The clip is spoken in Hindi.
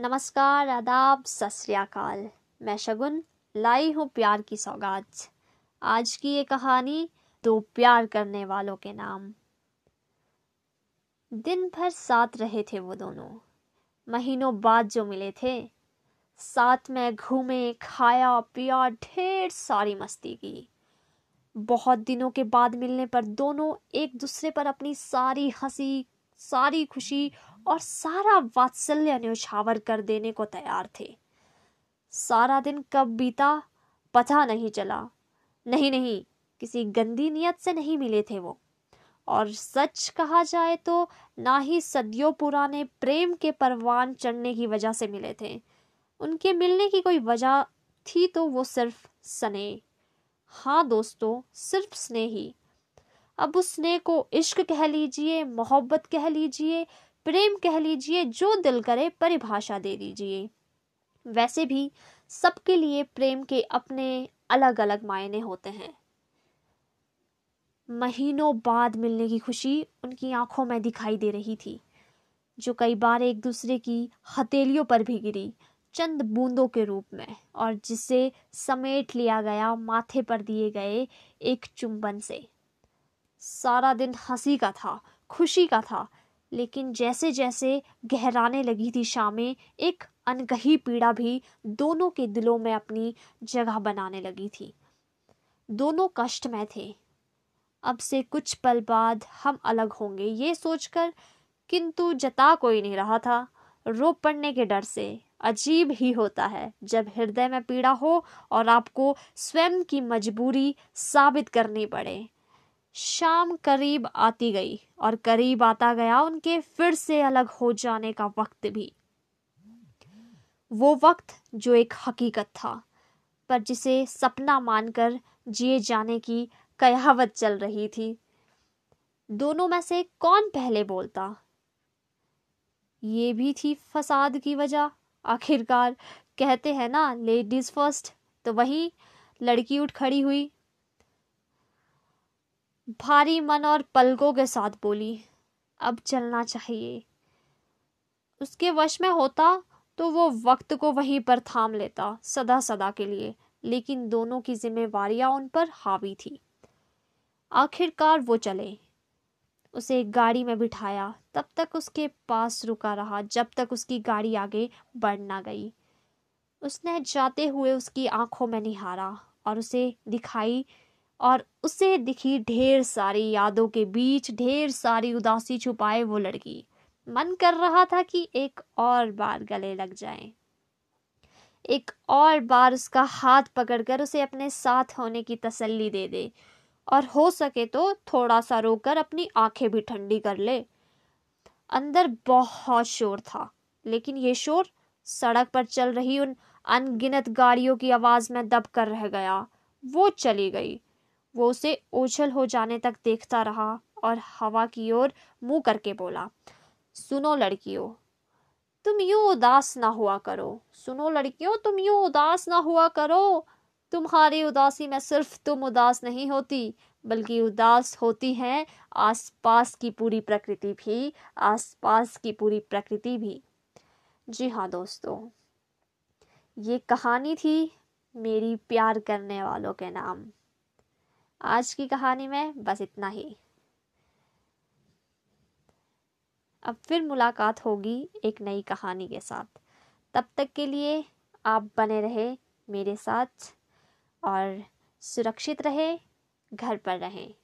नमस्कार, आदाब अकाल। मैं शगुन, लाई हूँ प्यार की सौगात। आज की ये कहानी दो प्यार करने वालों के नाम। दिन भर साथ रहे थे वो दोनों। महीनों बाद जो मिले थे, साथ में घूमे, खाया, पिया, ढेर सारी मस्ती की। बहुत दिनों के बाद मिलने पर दोनों एक दूसरे पर अपनी सारी हँसी, सारी खुशी और सारा वात्सल्य न्यौछावर कर देने को तैयार थे। सारा दिन कब बीता, पता नहीं चला। नहीं नहीं, किसी गंदी नियत से नहीं मिले थे वो। और सच कहा जाए तो ना ही सदियों पुराने प्रेम के परवान चढ़ने की वजह से मिले थे। उनके मिलने की कोई वजह थी तो वो सिर्फ़ स्नेह। हाँ दोस्तों, सिर्फ़ स्नेह ही। अब उस स्नेह को इश्क कह लीजिए, मोहब्बत कह लीजिए प्रेम कह लीजिए, जो दिल करे परिभाषा दे दीजिए। वैसे भी सबके लिए प्रेम के अपने अलग अलग मायने होते हैं। महीनों बाद मिलने की खुशी उनकी आँखों में दिखाई दे रही थी, जो कई बार एक दूसरे की हथेलियों पर भी गिरी, चंद बूंदों के रूप में, और जिसे समेट लिया गया माथे पर दिए गए एक चुंबन से। सारा दिन हँसी का था, खुशी का था लेकिन जैसे जैसे गहराने लगी थी शामें, एक अनकही पीड़ा भी दोनों के दिलों में अपनी जगह बनाने लगी थी। दोनों कष्ट में थे। अब से कुछ पल बाद हम अलग होंगे, ये सोचकर किंतु जता कोई नहीं रहा था। रो पड़ने के डर से अजीब ही होता है जब हृदय में पीड़ा हो और आपको स्वयं की मजबूरी साबित करनी पड़े। शाम करीब आती गई और करीब आता गया उनके फिर से अलग हो जाने का वक्त भी। वो वक्त जो एक हकीकत था, पर जिसे सपना मानकर जिए जाने की कयावत चल रही थी। दोनों में से कौन पहले बोलता? ये भी थी फसाद की वजह। आखिरकार कहते हैं ना लेडीज़ फ़र्स्ट तो वही लड़की उठ खड़ी हुई। भारी मन और पलकों के साथ बोली, अब चलना चाहिए। उसके वश में होता तो वो वक्त को वहीं पर थाम लेता सदा सदा के लिए। लेकिन दोनों की जिम्मेवारियाँ उन पर हावी थी। आखिरकार वो चले। उसे गाड़ी में बिठाया। तब तक उसके पास रुका रहा, जब तक उसकी गाड़ी आगे बढ़ ना गई। उसने जाते हुए उसकी आँखों में निहारा और उसे दिखाई और उसे दिखी ढेर सारी यादों के बीच ढेर सारी उदासी छुपाए वो लड़की। मन कर रहा था कि एक और बार गले लग जाए। एक और बार उसका हाथ पकड़कर उसे अपने साथ होने की तसल्ली दे दे और हो सके तो थोड़ा सा रोकर अपनी आँखें भी ठंडी कर ले। अंदर बहुत शोर था, लेकिन ये शोर सड़क पर चल रही उन अनगिनत गाड़ियों की आवाज़ में दब कर रह गया। वो चली गई। वो उसे ओझल हो जाने तक देखता रहा और हवा की ओर मुँह करके बोला, सुनो लड़कियों, तुम यूँ उदास ना हुआ करो। सुनो लड़कियों, तुम यूँ उदास ना हुआ करो। तुम्हारी उदासी में सिर्फ़ तुम उदास नहीं होती, बल्कि उदास होती है आसपास की पूरी प्रकृति भी, आसपास की पूरी प्रकृति भी। जी हाँ दोस्तों, ये कहानी थी मेरी प्यार करने वालों के नाम। आज की कहानी में बस इतना ही। अब फिर मुलाकात होगी एक नई कहानी के साथ। तब तक के लिए आप बने रहे मेरे साथ और सुरक्षित रहे, घर पर रहें।